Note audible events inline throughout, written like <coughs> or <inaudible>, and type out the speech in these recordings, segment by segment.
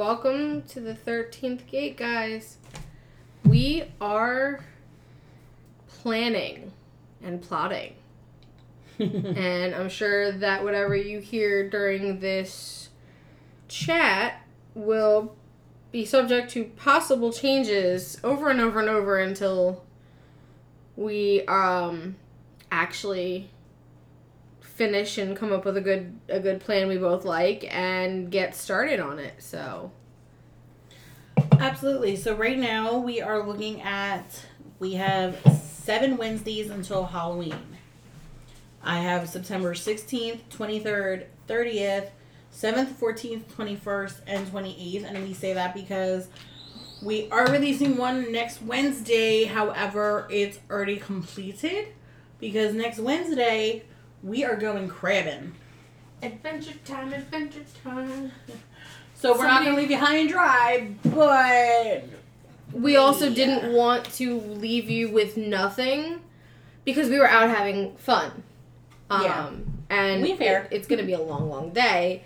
welcome to the 13th gate, guys. We are planning and plotting. <laughs> and I'm sure that whatever you hear during this chat will be subject to possible changes over and over and over until we um actually finish and come up with a good a good plan we both like and get started on it. So Absolutely. So right now we are looking at we have seven Wednesdays until Halloween. I have September 16th, 23rd, 30th, 7th, 14th, 21st, and 28th. And we say that because we are releasing one next Wednesday. However, it's already completed because next Wednesday we are going crabbing. adventure time, adventure time. So we're not going to leave you high and dry, but We also Yeah. didn't want to leave you with nothing because we were out having fun. Um, Yeah. And We fair. it- it's going to be a long, long day.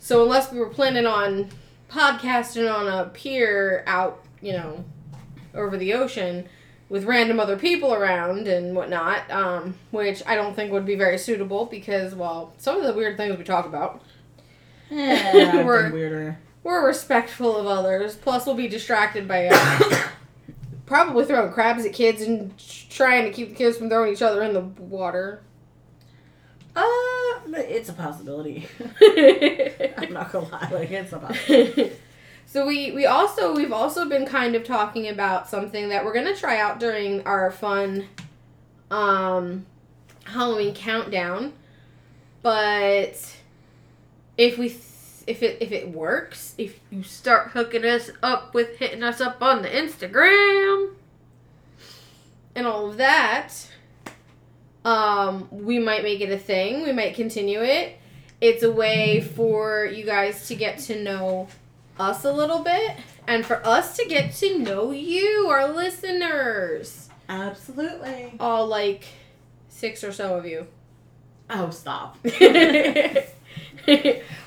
So unless we were planning on podcasting on a pier out, you know, over the ocean with random other people around and whatnot, um, which I don't think would be very suitable because, well, some of the weird things we talk about, <laughs> I've We're- weirder. we're respectful of others. Plus, we'll be distracted by uh, <coughs> probably throwing crabs at kids and trying to keep the kids from throwing each other in the water. Uh, it's a possibility. <laughs> <laughs> I'm not gonna lie, like it's a possibility. So we we also we've also been kind of talking about something that we're gonna try out during our fun um Halloween countdown. But if we th- if it if it works, if you start hooking us up with hitting us up on the Instagram and all of that, um, we might make it a thing. We might continue it. It's a way for you guys to get to know us a little bit and for us to get to know you, our listeners. Absolutely. All like six or so of you. Oh, stop. <laughs> <laughs>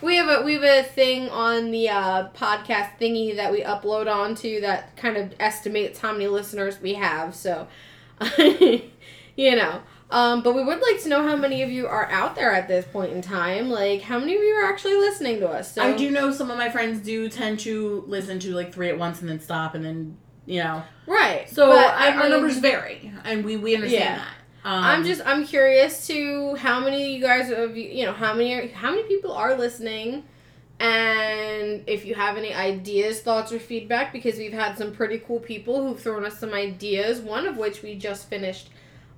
we have a we have a thing on the uh, podcast thingy that we upload onto that kind of estimates how many listeners we have. So, <laughs> you know, um, but we would like to know how many of you are out there at this point in time. Like, how many of you are actually listening to us? So, I do know some of my friends do tend to listen to like three at once and then stop and then you know. right. So I, our mean, numbers vary, and we we understand Yeah. that. Um, I'm just I'm curious to how many of you guys of you you know how many are, how many people are listening, and if you have any ideas, thoughts, or feedback, because we've had some pretty cool people who've thrown us some ideas. One of which we just finished,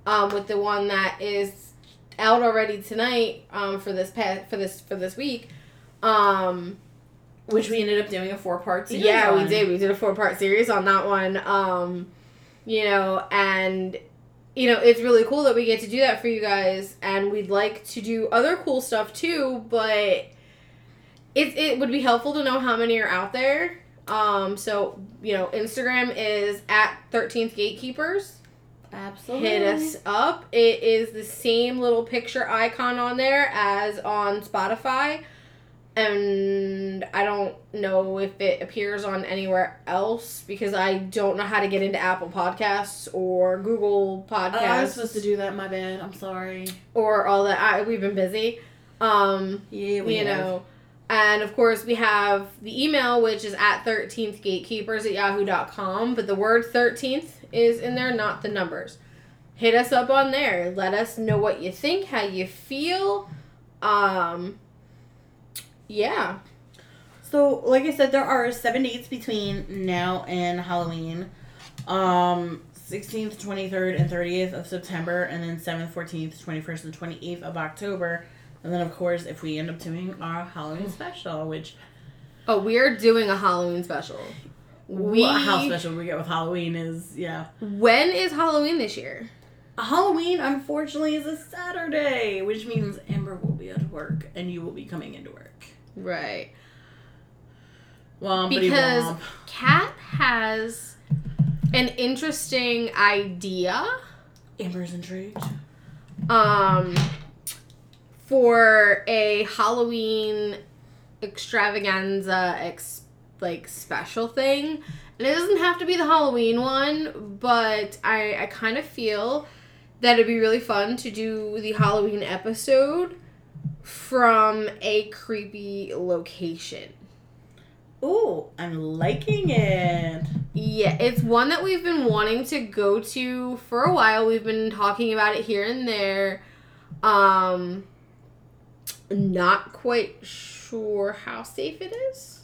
um, with the one that is out already tonight, um, for this past for this for this week, um. which we ended up doing a four part series. Yeah, we did. We did a four part series on that one. Um, you know, and you know, it's really cool that we get to do that for you guys, and we'd like to do other cool stuff too. But it it would be helpful to know how many are out there. Um, so you know, Instagram is at Thirteenth Gatekeepers. Absolutely. Hit us up. It is the same little picture icon on there as on Spotify. And I don't know if it appears on anywhere else because I don't know how to get into Apple Podcasts or Google Oh, I was Podcasts supposed to do that. My bad. I'm sorry. or all that. I, we've been busy. Um, Yeah, we you have. know. And of course, we have the email, which is at 13th gatekeepers at yahoo.com, but the word 13th is in there, not the numbers. Hit us up on there. Let us know what you think, how you feel. Um, yeah. So, like I said, there are seven dates between now and Halloween. Um, 16th, 23rd, and 30th of September, and then 7th, 14th, 21st, and 28th of October. And then, of course, if we end up doing our Halloween special, which Oh, we're doing a Halloween special. We how special we get with Halloween is, yeah. When is Halloween this year? Halloween, unfortunately, is a Saturday, which means Amber will be at work and you will be coming into work. Right. Wompity Because womp. Kat has an interesting idea Amber's intrigued. um for a Halloween extravaganza like special thing. And it doesn't have to be the Halloween one, but I I kind of feel that it'd be really fun to do the Halloween episode from a creepy location. Ooh, I'm liking it. Yeah, it's one that we've been wanting to go to for a while. We've been talking about it here and there. Um not quite sure how safe it is.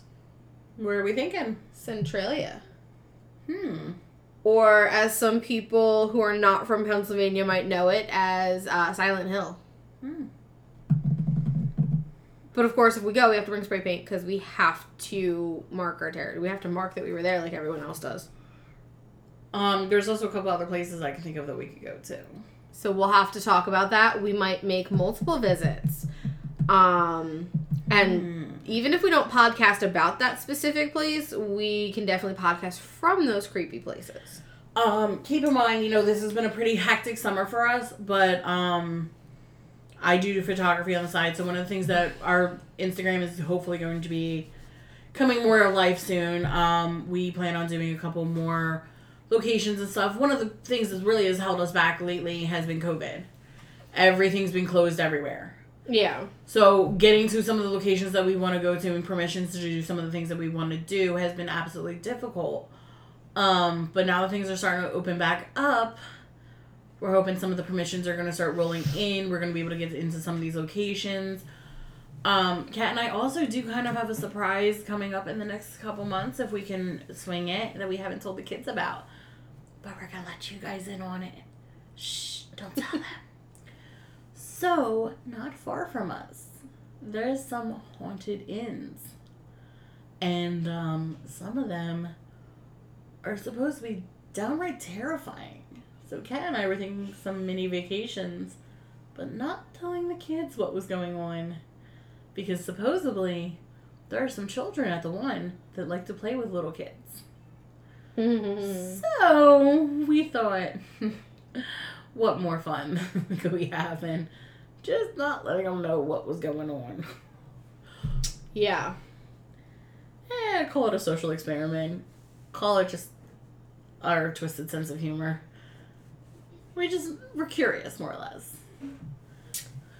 Where are we thinking? Centralia. Hmm. Or as some people who are not from Pennsylvania might know it as uh, Silent Hill. Hmm. But of course, if we go, we have to bring spray paint because we have to mark our territory. We have to mark that we were there like everyone else does. Um, there's also a couple other places I can think of that we could go to. So we'll have to talk about that. We might make multiple visits. Um, and Hmm. Even if we don't podcast about that specific place, we can definitely podcast from those creepy places. Um, keep in mind, you know, this has been a pretty hectic summer for us, but um I do photography on the side, so one of the things that our Instagram is hopefully going to be coming more to life soon. Um, we plan on doing a couple more locations and stuff. One of the things that really has held us back lately has been COVID. Everything's been closed everywhere. Yeah. So getting to some of the locations that we want to go to and permissions to do some of the things that we want to do has been absolutely difficult. Um, but now that things are starting to open back up, we're hoping some of the permissions are going to start rolling in. We're going to be able to get into some of these locations. Um, Kat and I also do kind of have a surprise coming up in the next couple months if we can swing it that we haven't told the kids about. But we're going to let you guys in on it. Shh, don't tell them. So, not far from us, there's some haunted inns. And um, some of them are supposed to be downright terrifying. So, Kat and I were thinking some mini vacations, but not telling the kids what was going on. Because supposedly, there are some children at the one that like to play with little kids. Mm-hmm. <laughs> So we thought, <laughs> what more fun <laughs> could we have than just not letting them know what was going on? Yeah. Eh, call it a social experiment. Call it just our twisted sense of humor. We just were curious, more or less.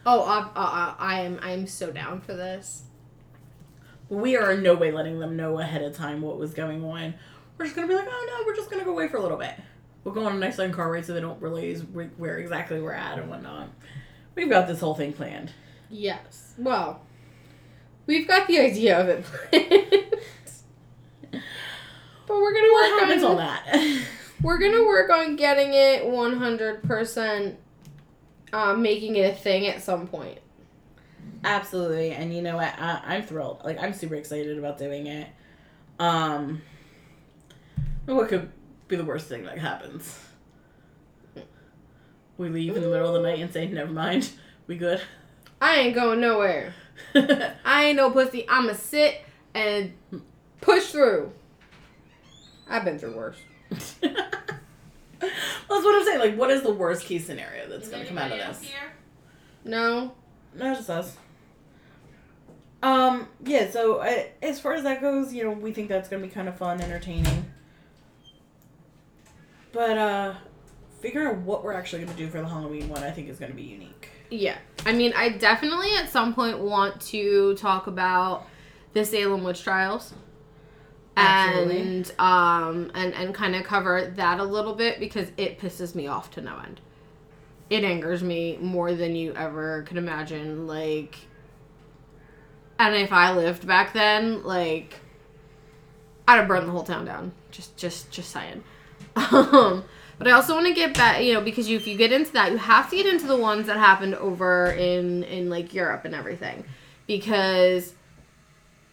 Oh, I, I, I am. I am so down for this. We are in no way letting them know ahead of time what was going on. We're just gonna be like, oh no, we're just gonna go away for a little bit. We'll go on a nice long car ride so they don't realize where exactly we're at and whatnot. We've got this whole thing planned. Yes. Well, we've got the idea of it <laughs> planned. but we're gonna What work happens on on that? <laughs> We're gonna work on getting it one hundred percent, um, making it a thing at some point. Absolutely, and you know what? I, I'm thrilled. Like I'm super excited about doing it. Um, what could be the worst thing that happens? We leave in the middle of the night and say, "Never mind, we good." I ain't going nowhere. <laughs> I ain't no pussy. I'ma sit and push through. I've been through worse. Well, <laughs> that's what I'm saying. Like, what is the worst case scenario that's going to come out of this? Here? No. No, just us. Um, yeah, so uh, as far as that goes, you know, we think that's going to be kind of fun, entertaining. But, uh, figuring out what we're actually going to do for the Halloween one, I think is going to be unique. Yeah. I mean, I definitely at some point want to talk about the Salem witch trials. Absolutely. And um and and kind of cover that a little bit because it pisses me off to no end. It angers me more than you ever could imagine like and if I lived back then, like I'd have burned the whole town down. Just just just saying. <laughs> Um but I also want to get back, you know, because you, if you get into that, you have to get into the ones that happened over in in like Europe and everything, because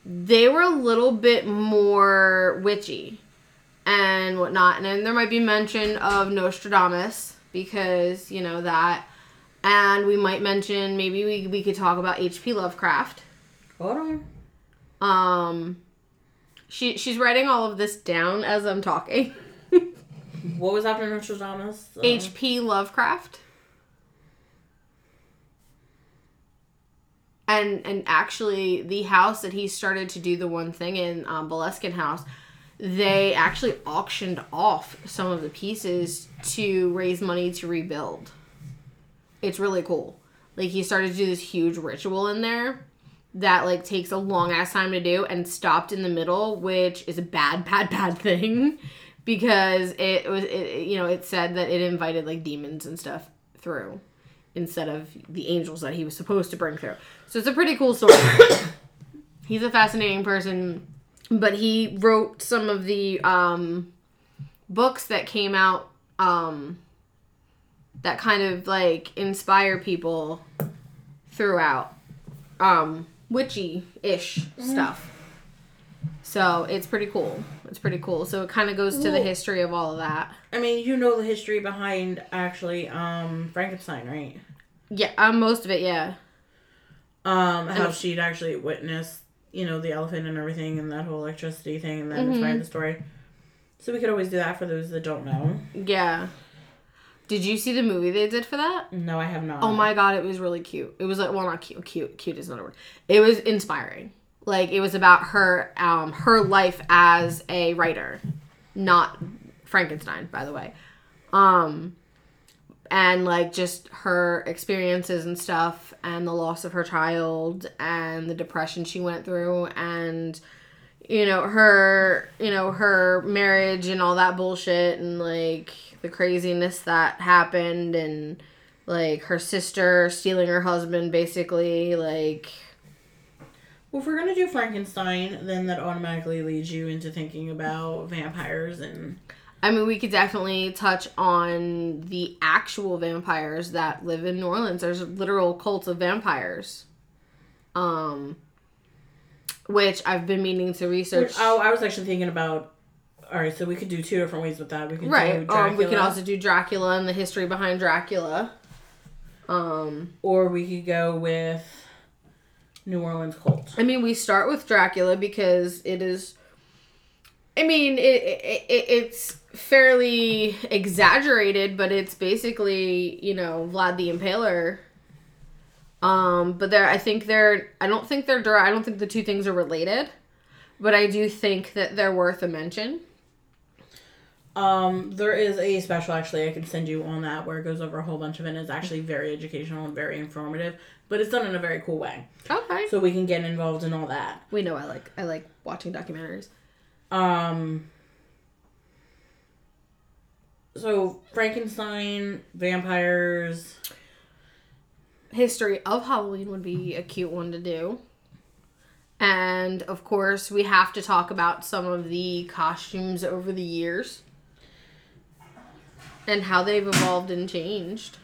they were a little bit more witchy and whatnot. And then there might be mention of Nostradamus because you know that, and we might mention maybe we we could talk about H.P. Lovecraft. Hold on. Um, she she's writing all of this down as I'm talking. <laughs> What was after Nostradamus? Uh, H.P. Lovecraft. and and actually the house that he started to do the one thing in um, Boleskine House, they actually auctioned off some of the pieces to raise money to rebuild. It's really cool. Like he started to do this huge ritual in there that like takes a long ass time to do and stopped in the middle, which is a bad, bad, bad thing because it was it, you know it said that it invited like demons and stuff through instead of the angels that he was supposed to bring through. So it's a pretty cool story. <coughs> He's a fascinating person, but he wrote some of the um, books that came out um, that kind of like inspire people throughout um, witchy ish stuff. So it's pretty cool. It's pretty cool. So it kind of goes to the history of all of that. I mean, you know the history behind actually um Frankenstein, right? Yeah, um, most of it, yeah. Um, how And- she'd actually witnessed, you know, the elephant and everything, and that whole electricity thing, and that Mhm. inspired the story. So we could always do that for those that don't know. Yeah. Did you see the movie they did for that? No, I have not. Oh my god, it was really cute. It was like well not cute, cute, cute is not a word. It was inspiring. Like it was about her um her life as a writer, not Frankenstein, by the way. Um and like just her experiences and stuff and the loss of her child and the depression she went through and you know her you know her marriage and all that bullshit and like the craziness that happened and like her sister stealing her husband basically like Well, if we're gonna do Frankenstein, then that automatically leads you into thinking about vampires and i mean we could definitely touch on the actual vampires that live in new orleans there's literal cults of vampires um which i've been meaning to research Oh, I was actually thinking about. All right, so we could do two different ways with that. We could right do um we could also do dracula and the history behind dracula um or we could go with New Orleans cult. I mean, we start with Dracula because it is. I mean, it, it, it it's fairly exaggerated, but it's basically you know Vlad the Impaler. Um, but there, I think they're. I don't think they're. I don't think the two things are related, but I do think that they're worth a mention. Um, there is a special actually I can send you on that where it goes over a whole bunch of it. and It's actually very educational and very informative, but it's done in a very cool way. Okay. So we can get involved in all that. We know I like I like watching documentaries. Um. So Frankenstein, vampires. history of Halloween would be a cute one to do. And of course, we have to talk about some of the costumes over the years and how they've evolved and changed,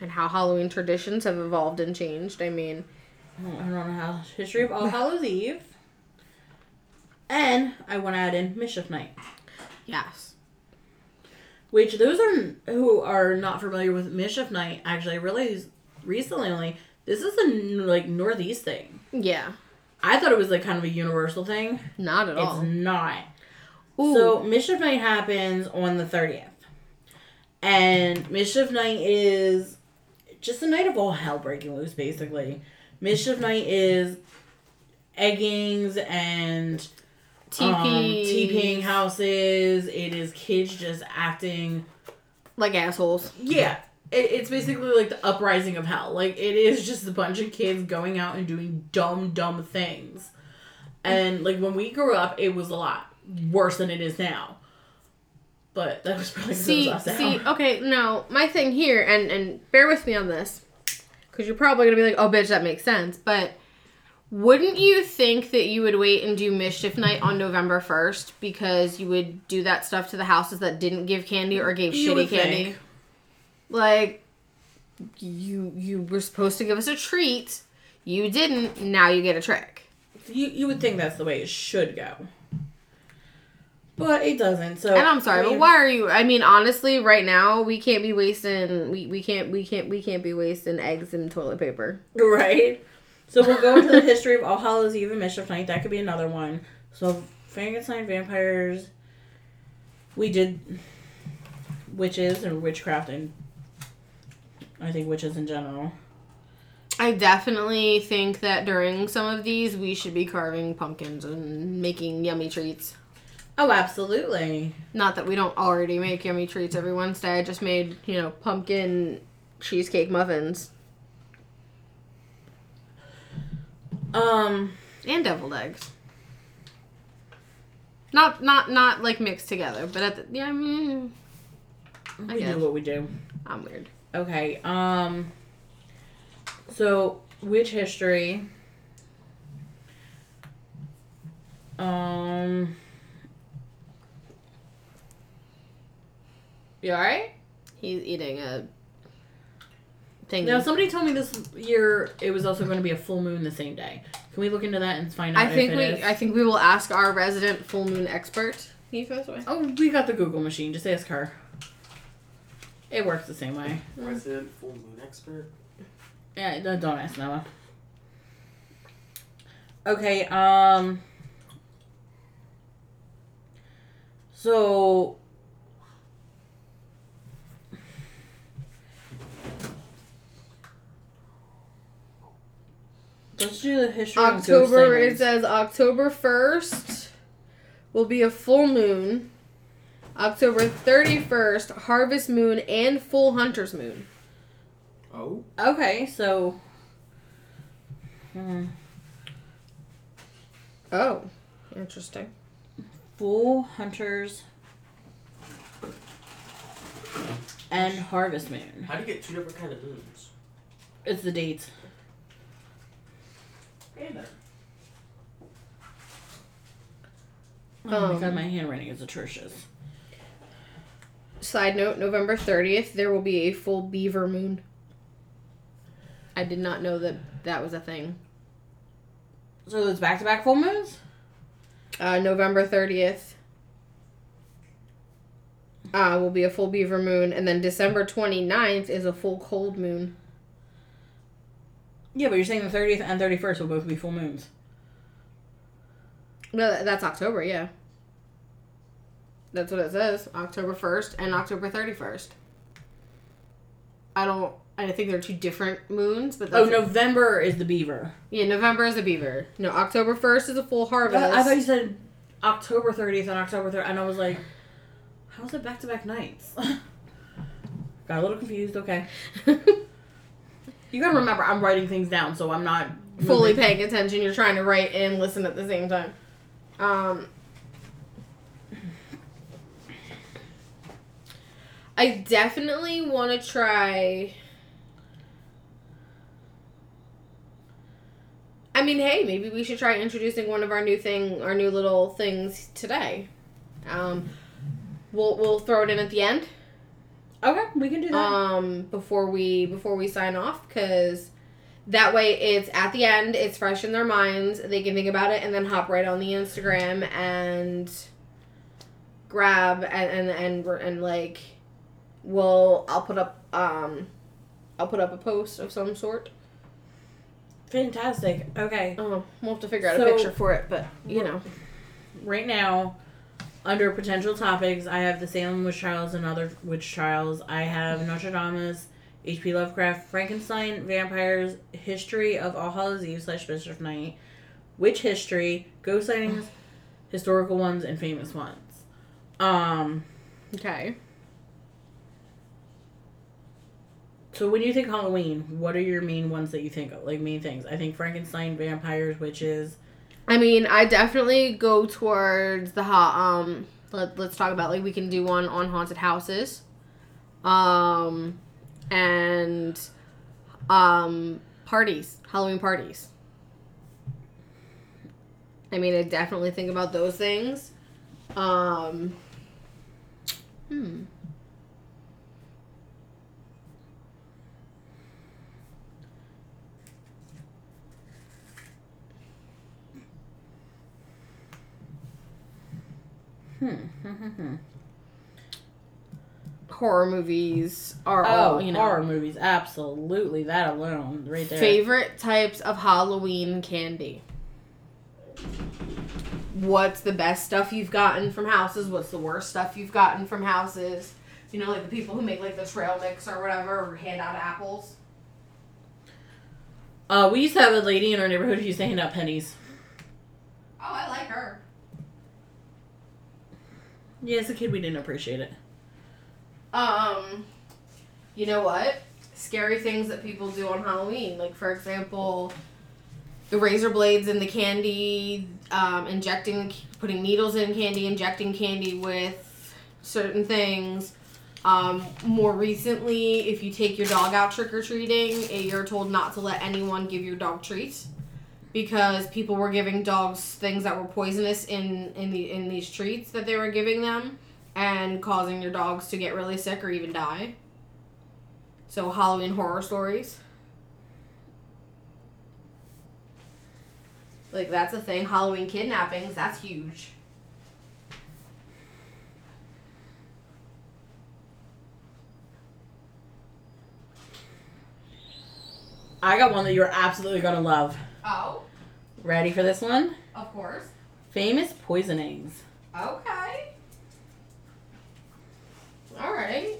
and how Halloween traditions have evolved and changed. I mean, I don't, know how history of All Hallows Eve. And I want to add in Mischief Night, yes. which those are who are not familiar with Mischief Night. Actually, I realized recently only this is a like Northeast thing. Yeah. I thought it was like kind of a universal thing. Not at all. It's not. Ooh. So Mischief Night happens on the thirtieth, and Mischief Night is just a night of all hell breaking loose. Basically, Mischief Night is eggings and um, TP. TPing houses. It is kids just acting. like assholes. Yeah, it, it's basically like the uprising of hell. Like it is just a bunch of kids going out and doing dumb, dumb things. And like when we grew up, it was a lot worse than it is now. But that was probably it was See, see, hour. okay, no, my thing here, and and bear with me on this, because you're probably gonna be like, oh, bitch, that makes sense. But wouldn't you think that you would wait and do mischief night on November first because you would do that stuff to the houses that didn't give candy or gave You shitty candy? think. Like, you you were supposed to give us a treat, you didn't. Now you get a trick. You you would think that's the way it should go. But it doesn't. So And I'm sorry, I mean, but why are you? I mean, honestly, right now we can't be wasting we, we can't we can't we can't be wasting eggs and toilet paper. Right. So we'll go into the history of All Hallows Eve and Mischief Night. That could be another one. So Frankenstein, vampires. We did witches and witchcraft and I think witches in general. I definitely think that during some of these, we should be carving pumpkins and making yummy treats. Oh, absolutely. Not that we don't already make yummy treats every Wednesday. I just made, you know, pumpkin cheesecake muffins Um, and deviled eggs. Not not not like mixed together, but at the yeah, I mean, I we guess. do what we do. I'm weird. Okay. Um. So, witch history. Um. You alright? He's eating a thing. Now, somebody told me this year it was also going to be a full moon the same day. Can we look into that and find out? I think if we it is? I think we will ask our resident full moon expert. Can you throw this away? Oh, we got the Google machine. Just ask her. It works the same way. Resident full moon expert. Yeah, don't don't ask Noah. Okay, um. So. Let's do the history of ghost October it says October first will be a full moon. October thirty first, harvest moon and full hunter's moon. Oh. Okay, so. Hmm. Oh. Interesting. Full hunters and harvest moon. How do you get two different kind of moons? It's the dates. Hey there. Oh my Um, god, my handwriting is atrocious. Side note, November 30th, there will be a full beaver moon. I did not know that that was a thing. So it's back to back full moons? Uh, November 30th uh, will be a full beaver moon, and then December 29th is a full cold moon. Yeah, but you're saying the 30th and 31st will both be full moons. No, that's October, yeah. That's what it says. October 1st and October 31st. I don't. I think they're two different moons, but Oh, November is the beaver. Yeah, November is the beaver. No, October 1st is a full harvest. I, I thought you said October 30th and October 3rd, and I was like, how is it back to back nights? <laughs> Got a little confused, okay. <laughs> You gotta remember, I'm writing things down, so I'm not fully moving. paying attention. You're trying to write and listen at the same time. Um, I definitely want to try. I mean, hey, maybe we should try introducing one of our new thing, our new little things today. Um, we'll we'll throw it in at the end. Okay, we can do that. um before we before we sign off because that way it's at the end it's fresh in their minds they can think about it and then hop right on the instagram and grab and and and, and like we'll i'll put up um i'll put up a post of some sort Fantastic. Okay. oh we'll have to figure out So- a picture for it but you know Right now, under potential topics, I have the Salem witch trials and other witch trials. I have Nostradamus, H.P. Lovecraft, Frankenstein, vampires, history of All Hallows Eve slash Mischief Night, witch history, ghost sightings, historical ones, and famous ones. Um. okay So when you think Halloween, what are your main ones that you think of? Like main things? I think Frankenstein, vampires, witches. I mean, I definitely go towards the hot. Um, let, let's talk about like we can do one on haunted houses, um, and um parties, Halloween parties. I mean, I definitely think about those things. Um, hmm. Hmm. <laughs> Horror movies are Oh, all you know. horror movies, absolutely. That alone, right there. Favorite types of Halloween candy. What's the best stuff you've gotten from houses? What's the worst stuff you've gotten from houses? You know, like the people who make like the trail mix or whatever, or hand out apples. Uh, we used to have a lady in our neighborhood who used to hand out pennies. Oh, I like her. Yeah, as a kid, we didn't appreciate it. Um, you know what? Scary things that people do on Halloween, like for example, the razor blades in the candy, um, injecting, putting needles in candy, injecting candy with certain things. Um, more recently, if you take your dog out trick or treating, you're told not to let anyone give your dog treats because people were giving dogs things that were poisonous in in the in these treats that they were giving them and causing your dogs to get really sick or even die. So Halloween horror stories. Like that's a thing. Halloween kidnappings, that's huge. I got one that you're absolutely gonna love. Oh, Ready for this one? of course. Famous poisonings. Okay. All right.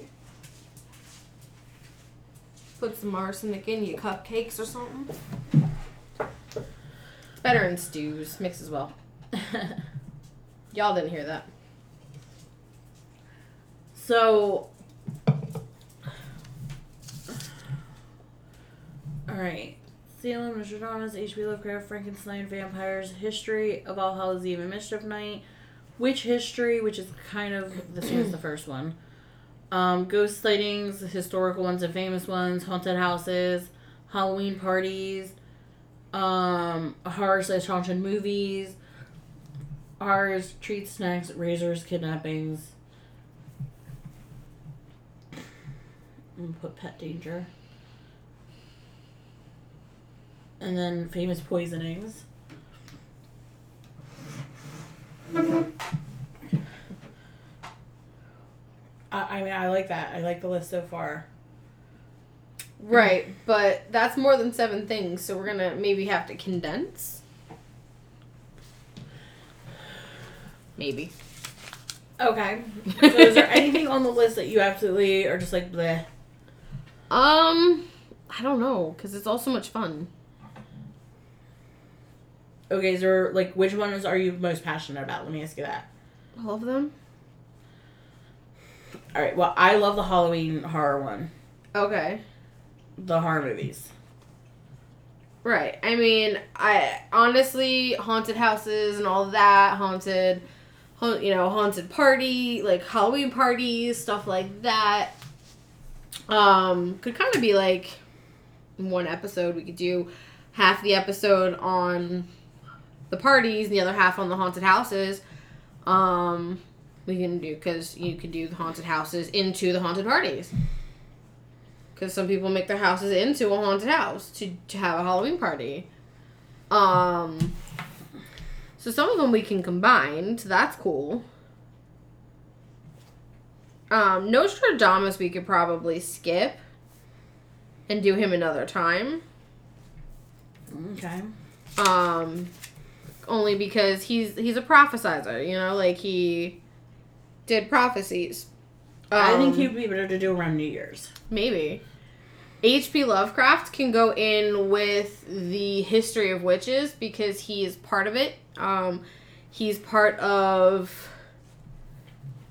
Put some arsenic in your cupcakes or something. Better in stews, mix as well. <laughs> Y'all didn't hear that. so, all right. Salem, Nostradamus, H.P. Lovecraft, Frankenstein, vampires, history of All Hallows Eve and Mischief Night, witch history, which is kind of the same as the first one. Um, ghost sightings, historical ones and famous ones, haunted houses, Halloween parties, um, horror slash haunted movies, horrors, treats, snacks, razors, kidnappings. And put pet danger. And then famous poisonings. I, I mean, I like that. I like the list so far. Right, but that's more than seven things, so we're gonna maybe have to condense. Maybe. Okay. <laughs> So, is there anything on the list that you absolutely are just like bleh? Um, I don't know, cause it's all so much fun. Okay, is there like which ones are you most passionate about? Let me ask you that. All of them. All right. Well, I love the Halloween horror one, Okay. the horror movies. Right. I mean, I honestly haunted houses and all that haunted, haunt, you know, haunted party like Halloween parties stuff like that. Um, could kind of be like one episode. We could do half the episode on the parties and the other half on the haunted houses. Um, we can do because you could do the haunted houses into the haunted parties. Because some people make their houses into a haunted house to, to have a Halloween party. Um, so some of them we can combine, so that's cool. Um, Nostradamus we could probably skip and do him another time. Okay. Um, only because he's he's a prophesizer, you know, like he did prophecies. I think Um, he'd be better to do around New Year's. Maybe. H.P. Lovecraft can go in with the history of witches because he is part of it. Um, he's part of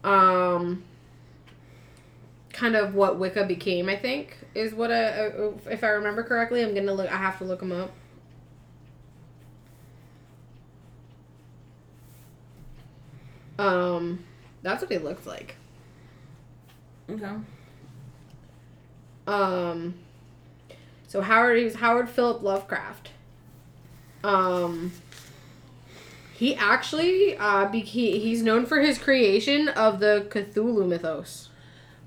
um, kind of what Wicca became. I think is what a, if I remember correctly. I'm gonna look. I have to look him up. Um, that's what he looks like. Okay. Um, so Howard he was Howard Philip Lovecraft. Um, he actually uh be, he, he's known for his creation of the Cthulhu mythos.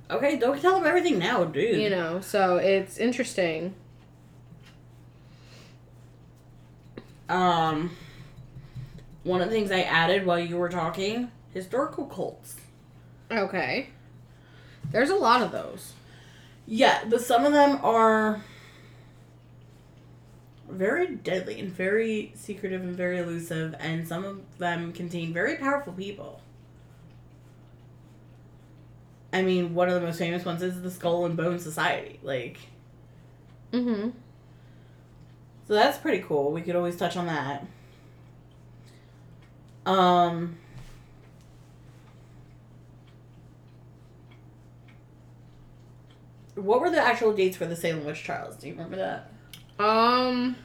Okay, don't tell him everything now, dude. You know, so it's interesting. Um, one of the things I added while you were talking, historical cults. Okay. There's a lot of those. Yeah, but some of them are very deadly and very secretive and very elusive, and some of them contain very powerful people. I mean, one of the most famous ones is the Skull and Bone Society. Like, Mm-hmm. So that's pretty cool. We could always touch on that. Um What were the actual dates for the Salem witch trials? Do you remember that? Um.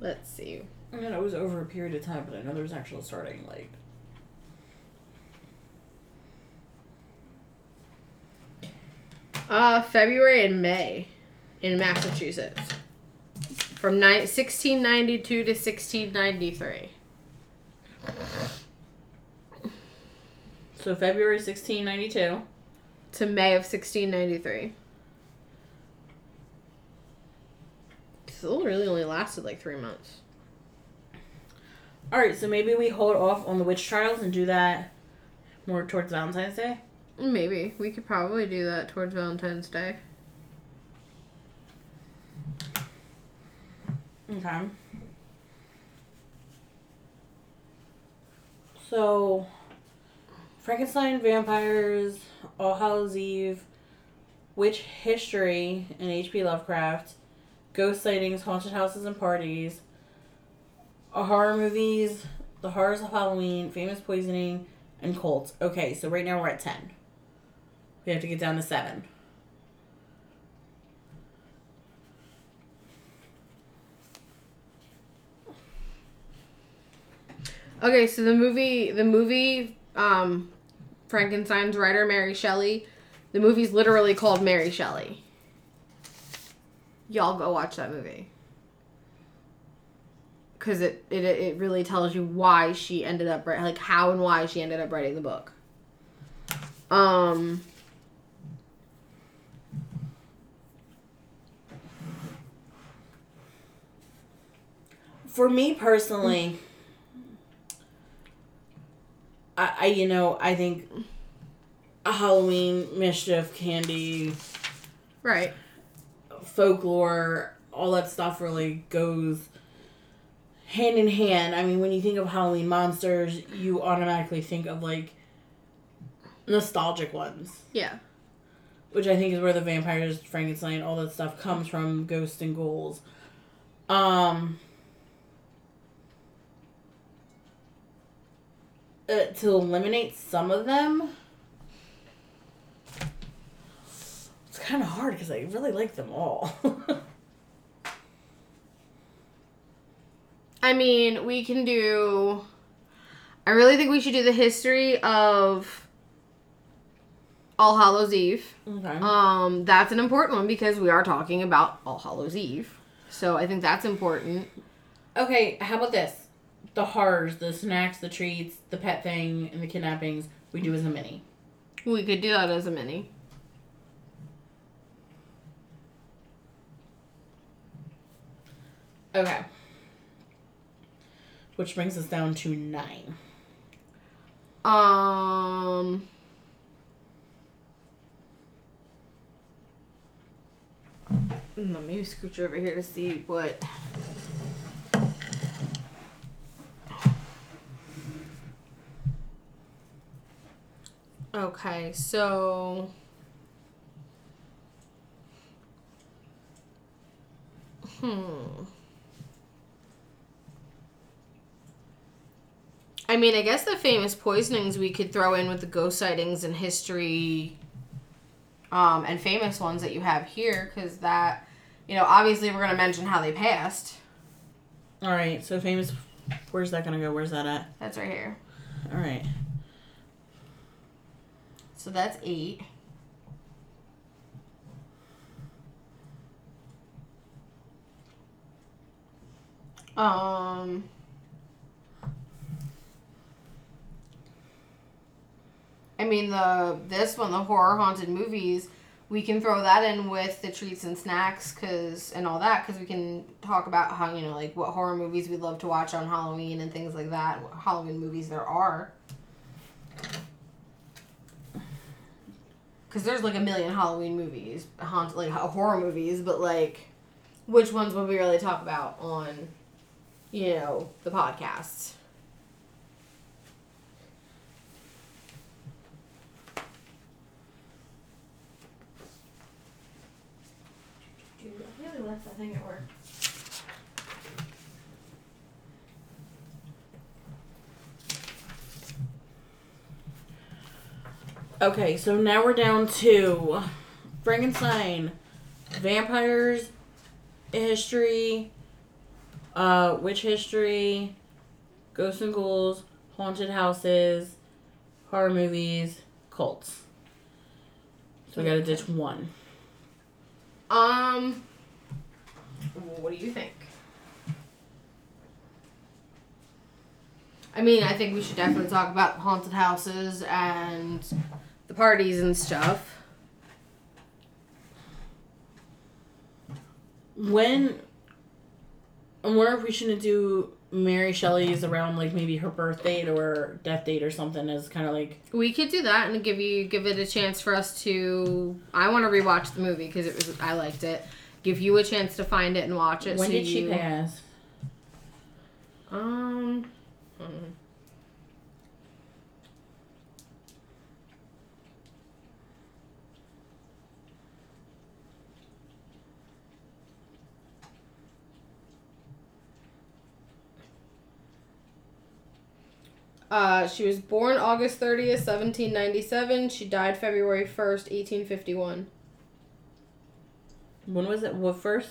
Let's see. I mean, it was over a period of time, but I know there was actual starting like Uh, February and May in Massachusetts. From ni- 1692 to 1693. So February sixteen ninety two. To May of 1693. Still really only lasted like three months. All right, so maybe we hold off on the witch trials and do that more towards Valentine's Day. Maybe. We could probably do that towards Valentine's Day. Okay. So, Frankenstein, vampires, All Hallows Eve, witch history, and H.P. Lovecraft, ghost sightings, haunted houses and parties, uh, horror movies, the horrors of Halloween, famous poisoning, and cults. Okay, so right now we're at ten. We have to get down to seven. Okay, so the movie, the movie, um, Frankenstein's writer Mary Shelley, the movie's literally called Mary Shelley. Y'all go watch that movie. Cause it, it it really tells you why she ended up like how and why she ended up writing the book. Um. For me personally, I, I you know I think a Halloween mischief, candy, Right. folklore, all that stuff really goes hand in hand. I mean, when you think of Halloween monsters, you automatically think of like nostalgic ones, Yeah. which I think is where the vampires, Frankenstein, all that stuff comes from, ghosts and ghouls. Um uh, to eliminate some of them it's kind of hard because I really like them all. <laughs> I mean, we can do. I really think we should do the history of All Hallows Eve. okay. Um, that's an important one because we are talking about All Hallows Eve. So I think that's important. Okay, how about this? The horrors, the snacks, the treats, the pet thing, and the kidnappings we do as a mini. We could do that as a mini. Okay. Which brings us down to nine. Um. Let me scooch over here to see what. Okay, so. Hmm. I mean, I guess the famous poisonings we could throw in with the ghost sightings and history um, and famous ones that you have here, because that, you know, obviously we're going to mention how they passed. All right, so famous. Where's that gonna go? Where's that at? That's right here. All right. So that's eight. Um. I mean the this one, the horror haunted movies, we can throw that in with the treats and snacks, cause and all that, cause we can talk about how you know like what horror movies we love to watch on Halloween and things like that. What Halloween movies there are. because there's like a million Halloween movies, haunt like horror movies, but like, which ones would we really talk about on, you know, the podcast? I. Okay, so now we're down to Frankenstein, vampires, history, uh, witch history, ghosts and ghouls, haunted houses, horror movies, cults. So we gotta ditch one. Um, what do you think? I mean, I think we should definitely talk about haunted houses and the parties and stuff. When I wonder if we shouldn't do Mary Shelley's around like maybe her birth date or death date or something as kind of like We could do that and give you give it a chance for us to. I want to rewatch the movie because it was I liked it. Give you a chance to find it and watch it. when so did she you- pass? Um. hmm. Uh, she was born August 30th, 1797. She died February 1st, 1851. When was it? What first?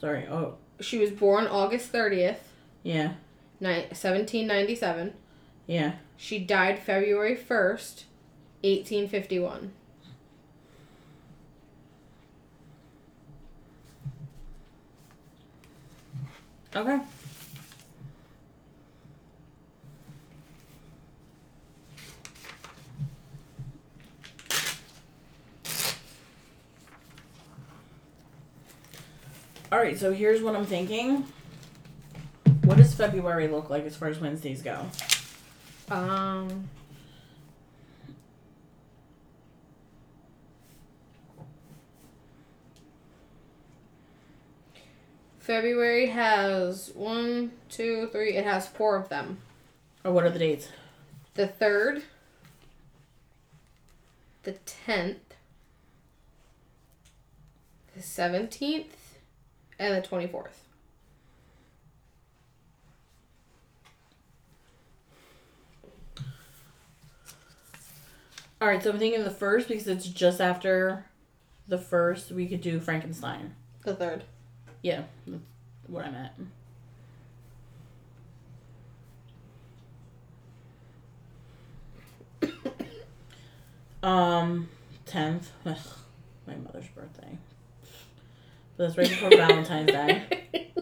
Sorry. Oh, She was born August 30th, yeah, ni- 1797. yeah. She died February 1st, 1851. Okay. All right, so here's what I'm thinking. What does February look like as far as Wednesdays go? Um. February has one, two, three. It has four of them. Or what are the dates? The third, the tenth, the seventeenth, and the twenty fourth. All right, so I'm thinking the first because it's just after the first. We could do Frankenstein. The third. Yeah, that's what I meant. um, tenth. My mother's birthday. But that's right before Valentine's Day.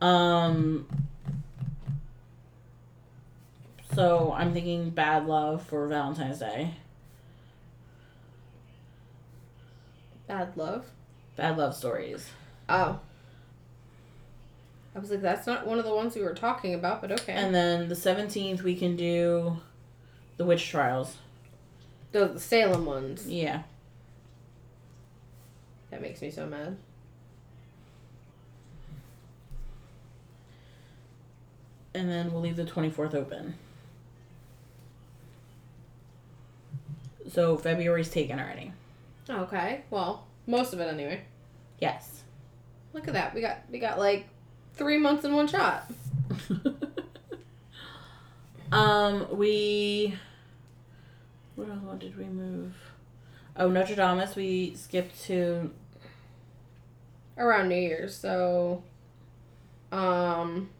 Um. So I'm thinking Bad Love for Valentine's Day. Bad love. Bad Love Stories. Oh. I was like, that's not one of the ones we were talking about, but okay. And then the 17th, we can do the witch trials. the, the Salem ones. Yeah. That makes me so mad. And then we'll leave the 24th open. So February's taken already. Okay. Well, most of it anyway. Yes. Look at that. We got we got like three months in one shot. <laughs> um, we. What else what did we move? Oh, Notre Dame. We skipped to. Around New Year's, so um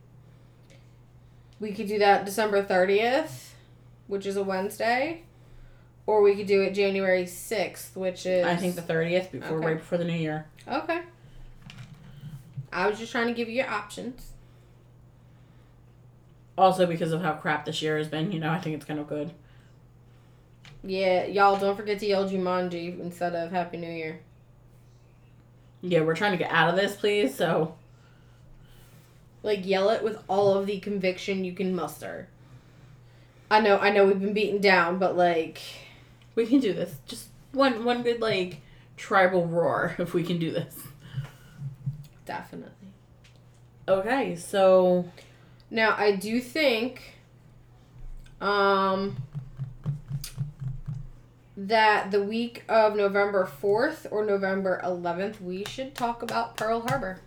we could do that December thirtieth, which is a Wednesday. Or we could do it January sixth, which is I think the 30th, before Okay. right before the new year. Okay. I was just trying to give you your options. Also, because of how crap this year has been, you know, I think it's kind of good. Yeah, y'all don't forget to yell Jumanji instead of Happy New Year. Yeah, we're trying to get out of this, please. So Like yell it with all of the conviction you can muster. I know, I know we've been beaten down, but like we can do this. Just one, one good like tribal roar <laughs> if we can do this. definitely. Okay, so Now I do think um that the week of November 4th or November 11th, we should talk about Pearl Harbor.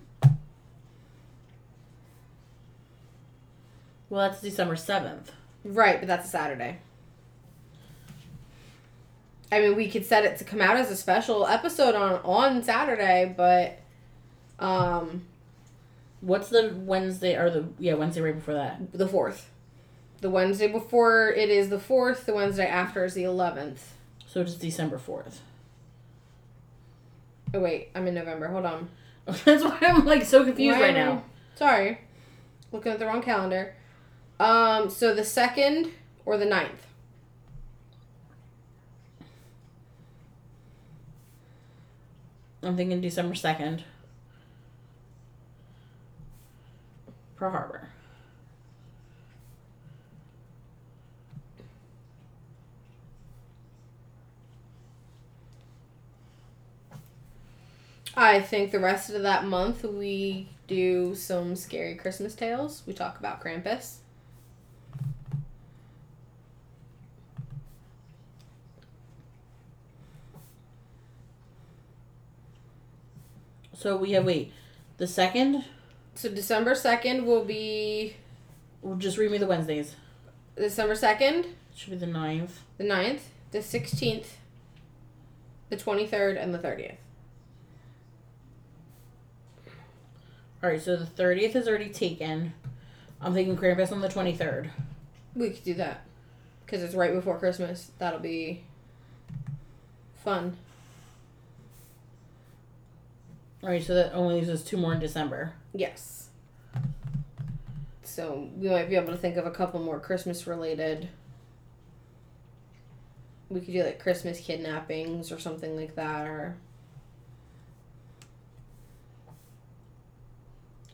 Well, that's December 7th. Right, but that's a Saturday. I mean, we could set it to come out as a special episode on on Saturday, but um What's the Wednesday or the yeah Wednesday right before that? the 4th. The Wednesday before it is the 4th, the Wednesday after is the 11th. So it's December fourth. Oh wait, I'm in November. Hold on. <laughs> That's why I'm like so confused Why right am I- now. Sorry. Looking at the wrong calendar. Um, so the second or the 9th? I'm thinking December second. Pearl Harbor. I think the rest of that month we do some scary Christmas tales. We talk about Krampus. So we have wait, the second. So December 2nd will be Well, just read me the Wednesdays. December 2nd, Should be the 9th. the 9th, the 16th, the 23rd, and the 30th. All right, so the thirtieth is already taken. I'm thinking Krampus on the twenty third. We could do that. Because it's right before Christmas. That'll be fun. All right, so that only leaves us two more in December. Yes. So we might be able to think of a couple more Christmas related. We could do like Christmas kidnappings or something like that, or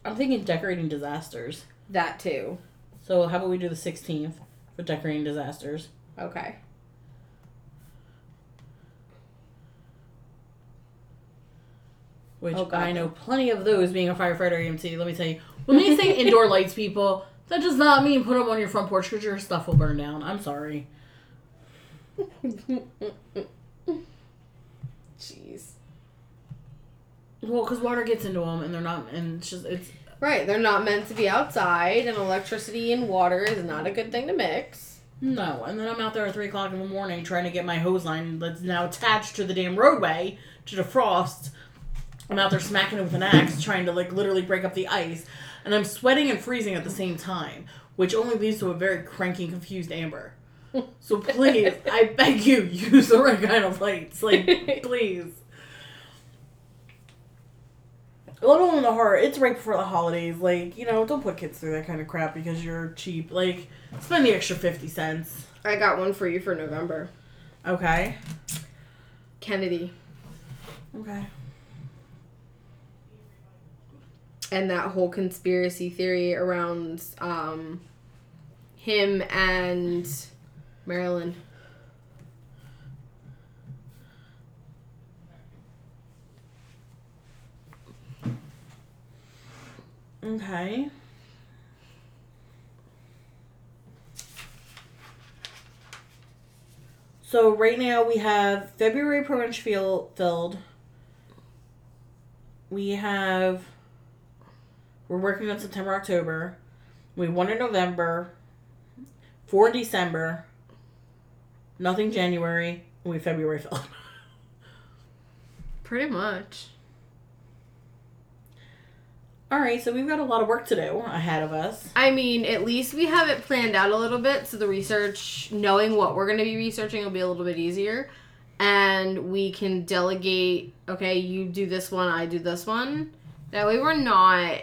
I'm thinking decorating disasters. that too. So how about we do the sixteenth for decorating disasters? Okay. Which Oh. I know plenty of those being a firefighter EMT. Let me tell you, when they say indoor lights, people, that does not mean put them on your front porch because your stuff will burn down. I'm sorry. <laughs> Well, because water gets into them and they're not, and it's just it's Right, they're not meant to be outside, and electricity and water is not a good thing to mix. no. And then I'm out there at three o'clock in the morning trying to get my hose line that's now attached to the damn roadway to defrost. I'm out there smacking it with an axe, trying to like literally break up the ice, and I'm sweating and freezing at the same time, which only leads to a very cranky, confused Amber. <laughs> So please, I beg you, use the right kind of lights. Like, <laughs> please. A little in the heart, it's right before the holidays. Like, you know, don't put kids through that kind of crap because you're cheap. Like, spend the extra 50 cents. I got one for you for November. Okay. Kennedy. Okay. and that whole conspiracy theory around um, him and Marilyn. Okay. So right now we have February much feel filled. We have we're working on September, October. We one in November. Four in December. Nothing January. And we February filled. <laughs> Pretty much. All right, so we've got a lot of work to do ahead of us. I mean, at least we have it planned out a little bit, so the research, knowing what we're going to be researching, will be a little bit easier. And we can delegate, okay, you do this one, I do this one. That way we're not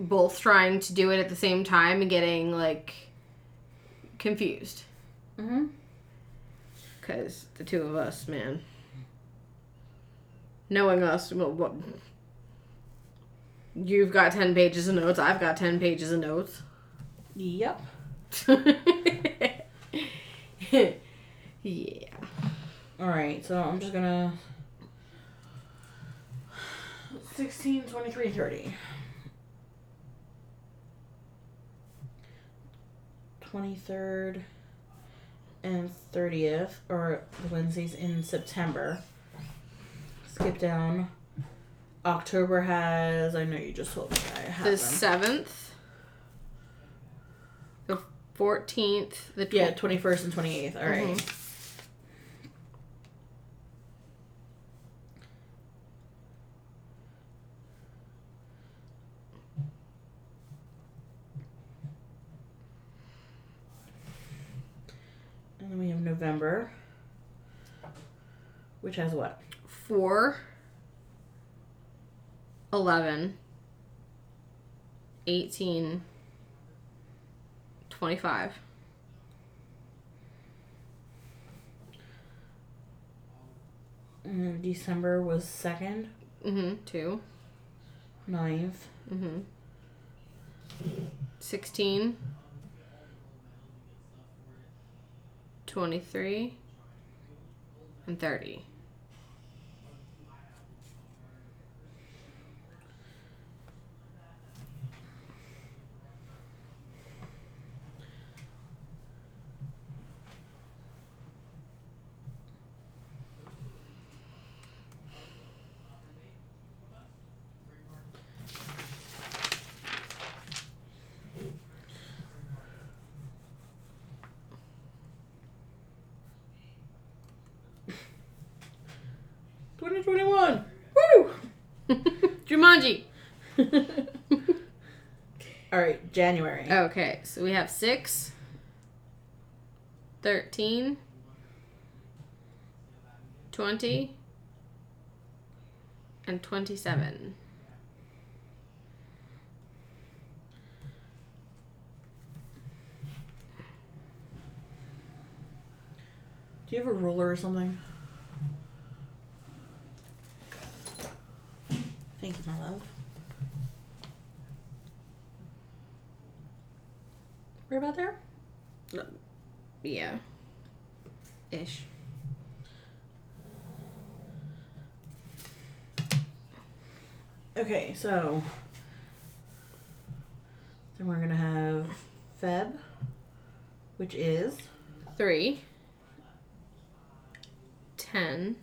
both trying to do it at the same time and getting, like, confused. Mm-hmm. Because the two of us, man. Knowing us, well, what. You've got 10 pages of notes, I've got 10 pages of notes. Yep. <laughs> yeah. All right, so I'm just gonna 16, 23, 30. 23rd and 30th, or the Wednesdays in September. Skip down. October has, I know you just told me I have The seventh, the fourteenth, the Yeah, 21st and 28th. All right. Mhm. And then we have November, which has what? four, 11, 18, 25. And December was 2nd. Mm-hmm. 2. 9th. Mm-hmm. 16. 23. And 30. January. Okay, so we have six, 13, 20, and 27. Do you have a ruler or something? Thank you, my love. Right about there? Yeah. Ish. Okay, so then we're gonna have Feb, which is 3, 10,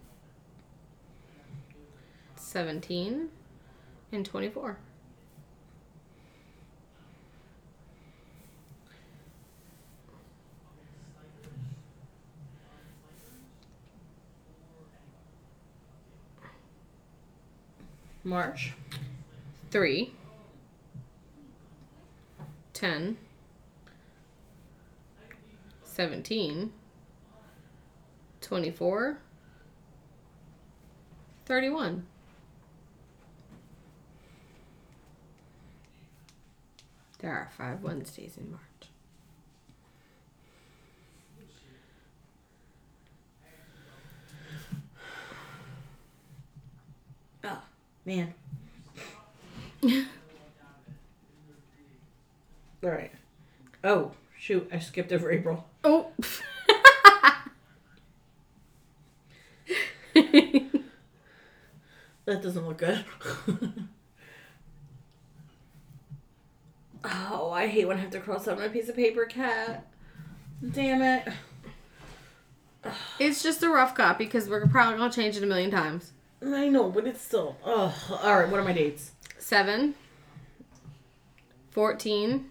17, and 24. March, 3, 10, 17, 24, 31. There are five Wednesdays in March. Ah. Man. <laughs> All right. Oh shoot! I skipped over April. Oh. <laughs> That doesn't look good. <laughs> oh, I hate when I have to cross out my piece of paper, cat. Damn it. it's just a rough copy because we're probably going to change it a million times. I know, but it's still. Oh, all right. What are my dates? 7, 14,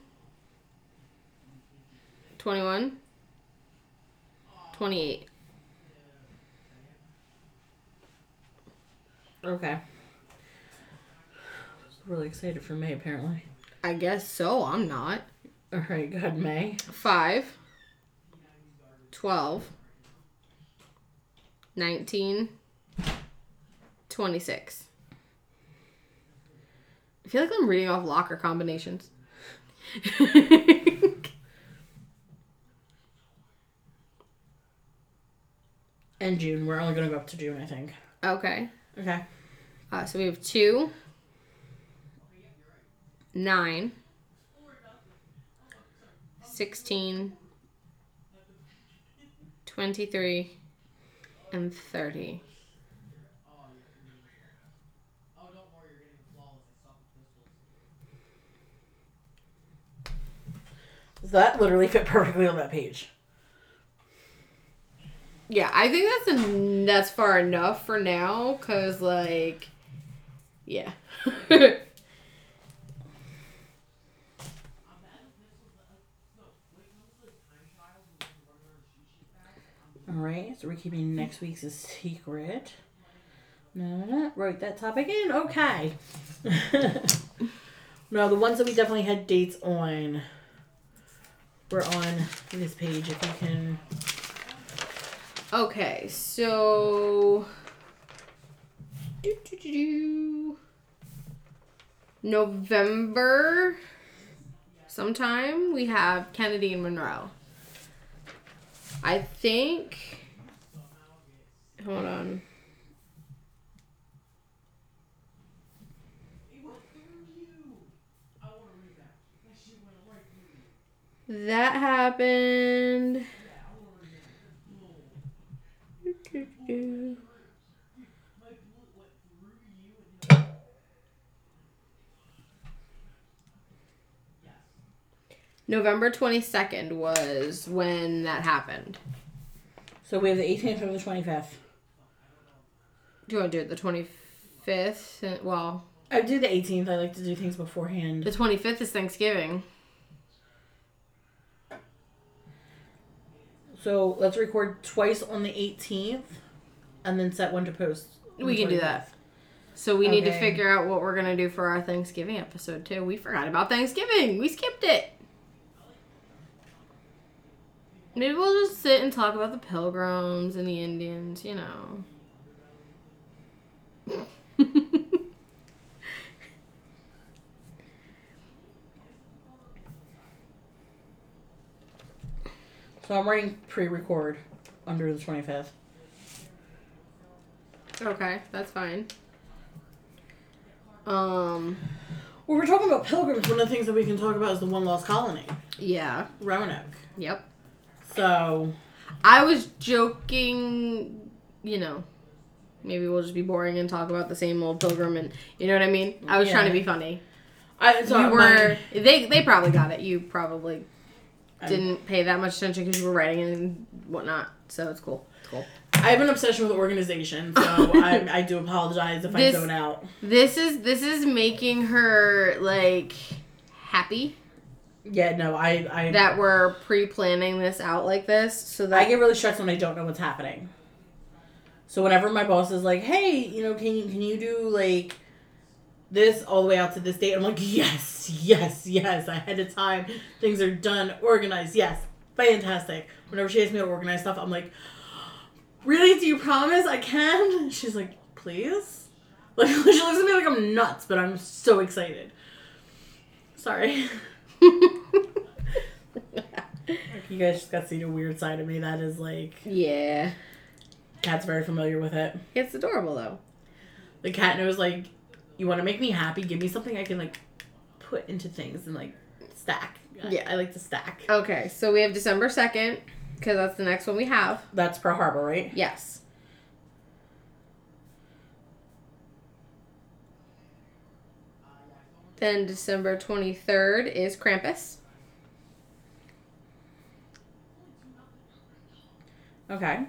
21, 28. Okay. Really excited for May, apparently. I guess so. I'm not. All right, good May. 5, 12, 19, 26. I feel like I'm reading off locker combinations. <laughs> And June. We're only gonna go up to June, I think. okay. Okay. Uh, so we have 2, 9, 16, 23, and 30. That literally fit perfectly on that page. Yeah, I think that's a, that's far enough for now, cause like, yeah. <laughs> All right, so we're keeping next week's a secret. No, no, no. Wrote that topic in. Okay. <laughs> no, the ones that we definitely had dates on were on this page. If you can. okay, so. November, sometime we have Kennedy and Monroe. I think. Hold on. That happened. November 22nd was when that happened. So we have the 18th or the 25th. Do you want to do it the 25th? Well, I do the 18th. I like to do things beforehand. the 25th is Thanksgiving. So let's record twice on the 18th and then set one to post. We can do that. So we need to figure out what we're going to do for our Thanksgiving episode too. We forgot about Thanksgiving. We skipped it. Maybe we'll just sit and talk about the pilgrims and the Indians, you know. So I'm writing pre-record under the 25th. okay, that's fine. Um, Well, we're talking about pilgrims. One of the things that we can talk about is the one lost colony, yeah. Roanoke. Yep. So I was joking, you know. Maybe we'll just be boring and talk about the same old pilgrim and you know what I mean? I was trying to be funny. I so you my- were they they probably got it. You probably I'm- didn't pay that much attention because you were writing and whatnot. So it's cool. It's cool. I have an obsession with organization, so <laughs> I, I do apologize if This- I zone out. This is this is making her like happy Yeah, no, I I that we're pre-planning this out like this so that I get really stressed when I don't know what's happening. So whenever my boss is like, "Hey, you know, can you can you do like this all the way out to this date?" I'm like, "Yes, yes, yes." Ahead of time, things are done, organized. Yes, fantastic. Whenever she asks me to organize stuff, I'm like, "Really? Do you promise I can?" She's like, "Please." Like <laughs> she looks at me like I'm nuts, but I'm so excited. Sorry. <laughs> You guys just got to see a weird side of me. That is like yeah. Cat's very familiar with it. It's adorable though. The cat knows like, you want to make me happy. Give me something I can like put into things and like stack. Yeah. I like to stack. Okay, so we have December 2nd because that's the next one we have. That's Pearl Harbor, right? Yes. Then December 23rd is Krampus. Okay.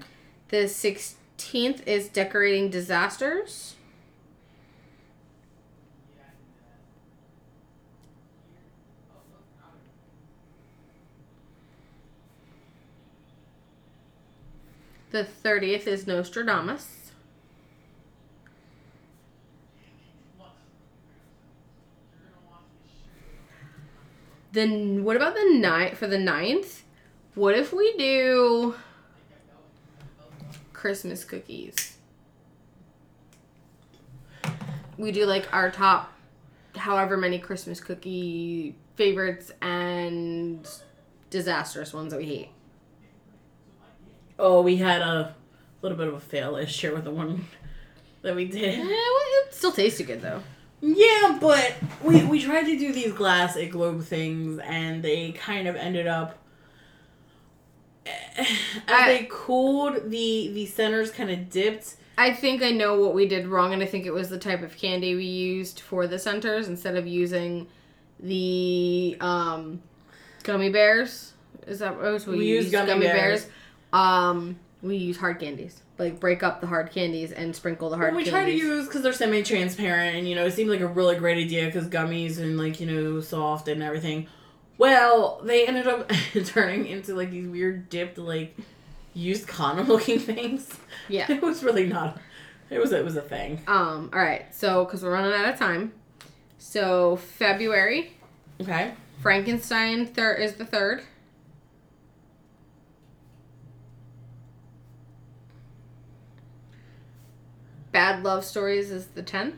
The 16th is Decorating Disasters. The 30th is Nostradamus. Then what about the night for the 9th? What if we do Christmas cookies? We do like our top however many Christmas cookie favorites and disastrous ones that we hate. Oh, we had a little bit of a fail this year with the one that we Eh, did. well, it still tasted good though. Yeah, but we we tried to do these glass igloo things, and they kind of ended up. As I- they cooled, the the centers kind of dipped. I think I know what we did wrong, and I think it was the type of candy we used for the centers instead of using the um, gummy bears. Is that what was We used gummy bears. Um, We use hard candies. Like break up the hard candies and sprinkle the hard Well, we candies. try to use because they're semi-transparent, and you know it seemed like a really great idea because gummies and like you know soft and everything. Well, they ended up <laughs> turning into like these weird dipped like used condom looking things. Yeah. <laughs> It was really not. It was it was a thing. Um, all right. So, because we're running out of time. So, February, Okay. Frankenstein third is the third. Bad Love Stories is the 10th.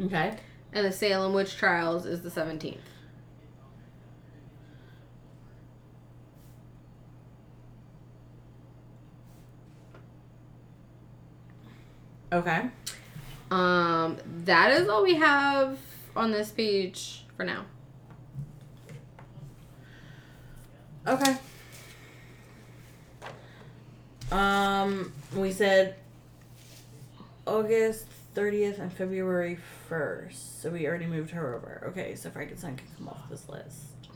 Okay. And the Salem Witch Trials is the 17th. Okay. Um, that is all we have on this page for now. Okay. Um, we said August 30th and February 1st. So we already moved her over. Okay, so Frankenstein can come off this list.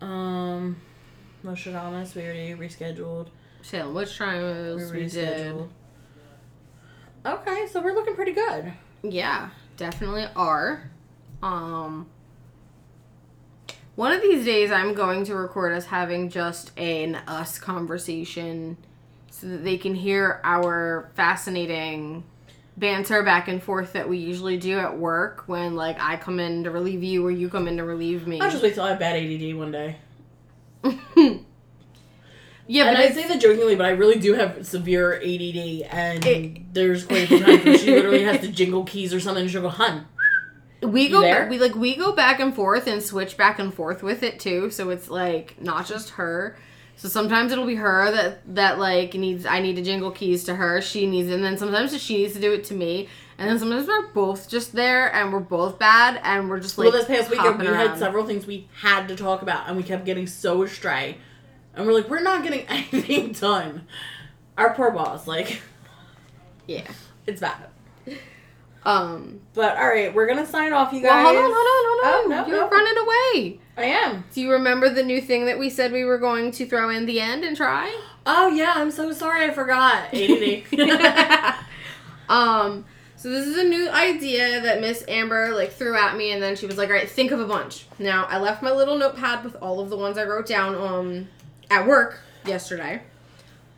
Um, Nostradamus, we already rescheduled. Salem Witch Trials, we, did. Okay, so we're looking pretty good. Yeah, definitely are. Um, one of these days, I'm going to record us having just an us conversation so that they can hear our fascinating banter back and forth that we usually do at work when, like, I come in to relieve you or you come in to relieve me. I'll just wait till I have bad ADD one day. <laughs> yeah, and but I say that jokingly, but I really do have severe ADD, and It- there's quite a <laughs> few times where she literally has to jingle keys or something, and she'll go, "Hun, we go there? we like we go back and forth and switch back and forth with it too so it's like not just her so sometimes it'll be her that that like needs i need to jingle keys to her she needs and then sometimes she needs to do it to me and then sometimes we're both just there and we're both bad and we're just like well, this past weekend we had several things we had to talk about, and we kept getting so astray. And we're like, we're not getting <laughs> anything done. Our poor boss, like, yeah it's bad. um But all right, we're gonna sign off, you guys. well hold on hold on hold on. Oh, no, you're no. running away I am. do you remember the new thing that we said we were going to throw in the end and try Oh yeah, I'm so sorry, I forgot. <laughs> <laughs> Um, so this is a new idea that Miss Amber like threw at me, and then she was like, "All right, think of a bunch." Now I left my little notepad with all of the ones I wrote down um at work yesterday.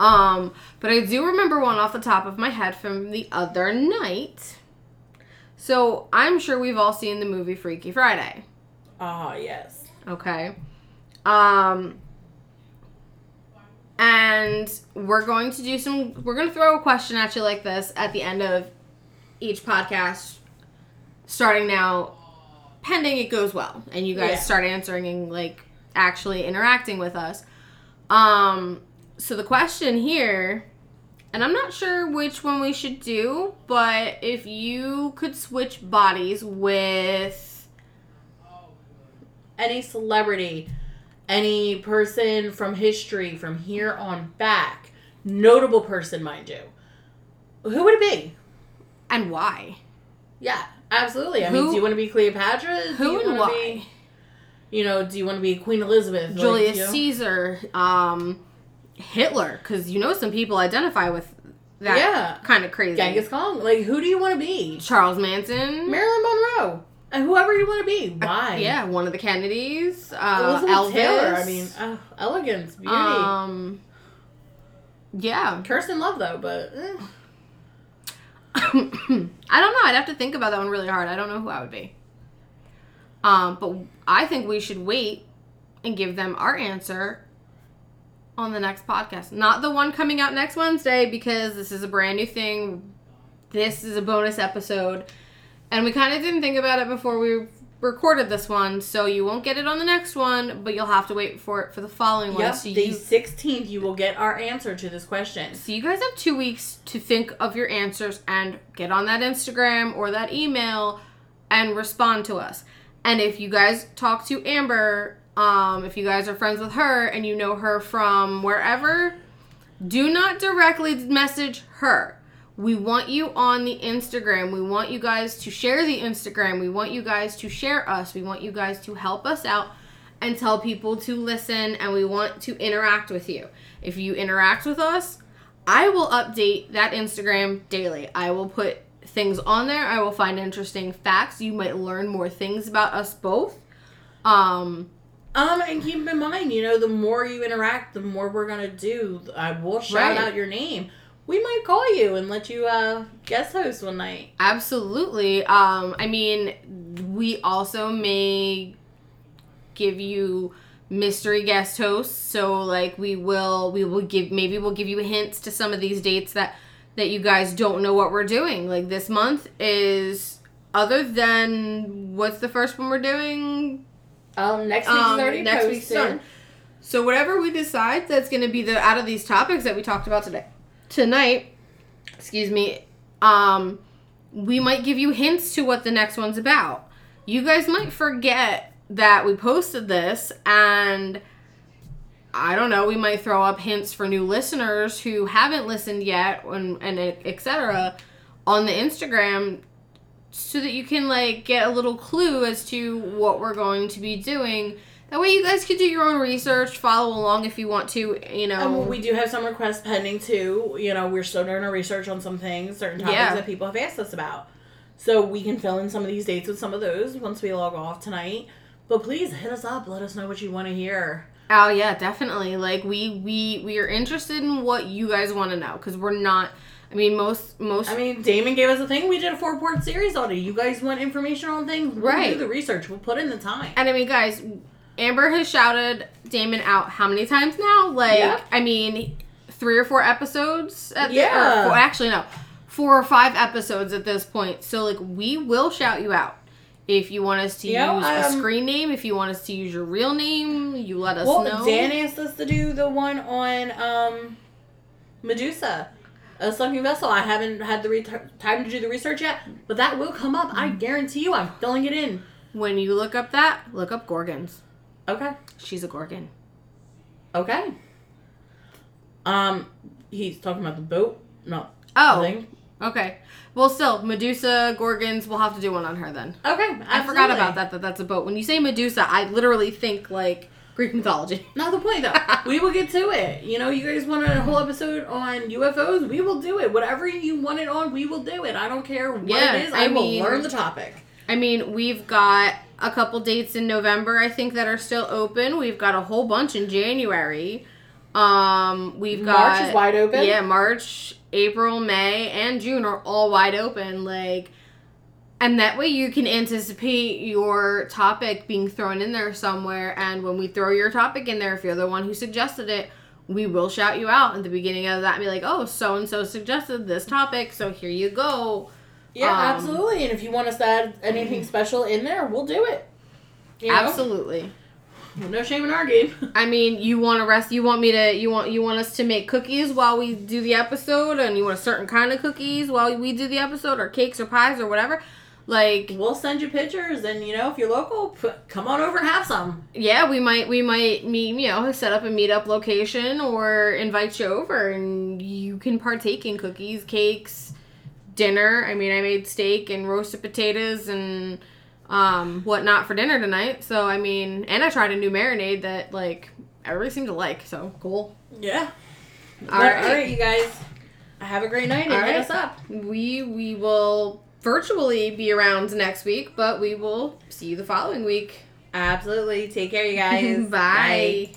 Um, but I do remember one off the top of my head from the other night. So I'm sure we've all seen the movie Freaky Friday. Ah yes. Okay. Um and we're going to do some we're going to throw a question at you like this at the end of each podcast starting now pending it goes well and you guys Yeah. start answering and like actually interacting with us. Um so the question here and I'm not sure which one we should do, but if you could switch bodies with Any celebrity, any person from history from here on back, notable person, mind you. Who would it be? and why? Yeah, absolutely. I mean, do you want to be Cleopatra? Who you and why? Be, you know, do you want to be Queen Elizabeth? Like, Julius you know? Caesar, um, Hitler, because you know some people identify with that Yeah. kind of crazy. Genghis Khan. Like, who do you want to be? Charles Manson. Marilyn Monroe. And whoever you want to be. Why? <laughs> Yeah, one of the Kennedys. Uh, Elvis. Taylor. I mean, oh, elegance, beauty. um, yeah. <laughs> Kirsten Love, though, but eh. I don't know. I'd have to think about that one really hard. I don't know who I would be. Um, but I think we should wait and give them our answer on the next podcast. Not the one coming out next Wednesday because this is a brand new thing. This is a bonus episode. And we kind of didn't think about it before we recorded this one, so you won't get it on the next one, but you'll have to wait for it for the following one. yep, So the you 16th, you will get our answer to this question. so you guys have two weeks to think of your answers and get on that Instagram or that email and respond to us. And if you guys talk to Amber, um, if you guys are friends with her and you know her from wherever, do not directly message her. We want you on the Instagram. We want you guys to share the Instagram. We want you guys to share us. We want you guys to help us out and tell people to listen and we want to interact with you. If you interact with us, I will update that Instagram daily. I will put things on there. I will find interesting facts. You might learn more things about us both. Um Um, and keep in mind, you know, the more you interact, the more we're gonna do. I will shout Right. out your name. We might call you and let you uh guest host one night. Absolutely. Um, I mean, we also may give you mystery guest hosts. So like we will we will give maybe we'll give you hints to some of these dates that that you guys don't know what we're doing. Like this month is other than what's the first one we're doing? Um, next week's Um, already next posted. week's done. So whatever we decide that's going to be the out of these topics that we talked about today tonight, excuse me, um we might give you hints to what the next one's about. You guys might forget that we posted this and I don't know, we might throw up hints for new listeners who haven't listened yet and and etc on the Instagram so that you can like get a little clue as to what we're going to be doing. That way you guys can do your own research, follow along if you want to, you know. Um, we do have some requests pending too. You know, we're still doing our research on some things, certain topics Yeah. that people have asked us about. So we can fill in some of these dates with some of those once we log off tonight. But please hit us up. Let us know what you want to hear. Oh yeah, definitely. Like we we we are interested in what you guys want to know cuz we're not I mean most most I mean, Damon gave us a thing. We did a four part series on it. You guys want information on things? We'll Right. do the research. We'll put in the time. And I mean, guys, Amber has shouted Damon out how many times now? Like, Yeah. I mean, three or four episodes. At Yeah. The, or four, actually, no, four or five episodes at this point. So, like, we will shout you out. If you want us to Yeah, use a um, screen name, if you want us to use your real name, you let us Well, know. Dan asked us to do the one on um, Medusa, a sunken vessel. I haven't had the re- time to do the research yet, but that will come up. I guarantee you. I'm filling it in. when you look up that, look up Gorgons. Okay. She's a Gorgon. Okay. Um, he's talking about the boat, not Oh, the thing. Okay. Well, still, Medusa, Gorgons, we'll have to do one on her then. Okay, I forgot about that, that that's a boat. When you say Medusa, I literally think, like, Greek mythology. <laughs> Not the point though. we will get to it. You know, you guys want a whole episode on UFOs? We will do it. Whatever you want it on, we will do it. I don't care what Yeah, it is. I, I will mean- learn the topic. I mean, we've got a couple dates in November, I think, that are still open. We've got a whole bunch in January. Um, we've got March is wide open. Yeah, March, April, May, and June are all wide open. Like, and that way you can anticipate your topic being thrown in there somewhere. And when we throw your topic in there, if you're the one who suggested it, we will shout you out at the beginning of that and be like, "Oh, so and so suggested this topic, so here you go." Yeah, Um, absolutely. And if you want us to add anything special in there, we'll do it. You know? Absolutely. No shame in our game. <laughs> I mean, you want to rest. You want me to. You want you want us to make cookies while we do the episode, and you want a certain kind of cookies while we do the episode, or cakes or pies or whatever. Like, we'll send you pictures, and you know, if you're local, p- come on over and have some. yeah, we might we might meet. You know, set up a meetup location or invite you over, and you can partake in cookies, cakes, dinner. I mean, I made steak and roasted potatoes and um whatnot for dinner tonight. So I mean, and I tried a new marinade that like everybody seemed to like. So cool. Yeah. All right, all right, you guys. Have a great night and All hit right. us up. we we will virtually be around next week, but we will see you the following week. Absolutely. Take care, you guys. <laughs> Bye.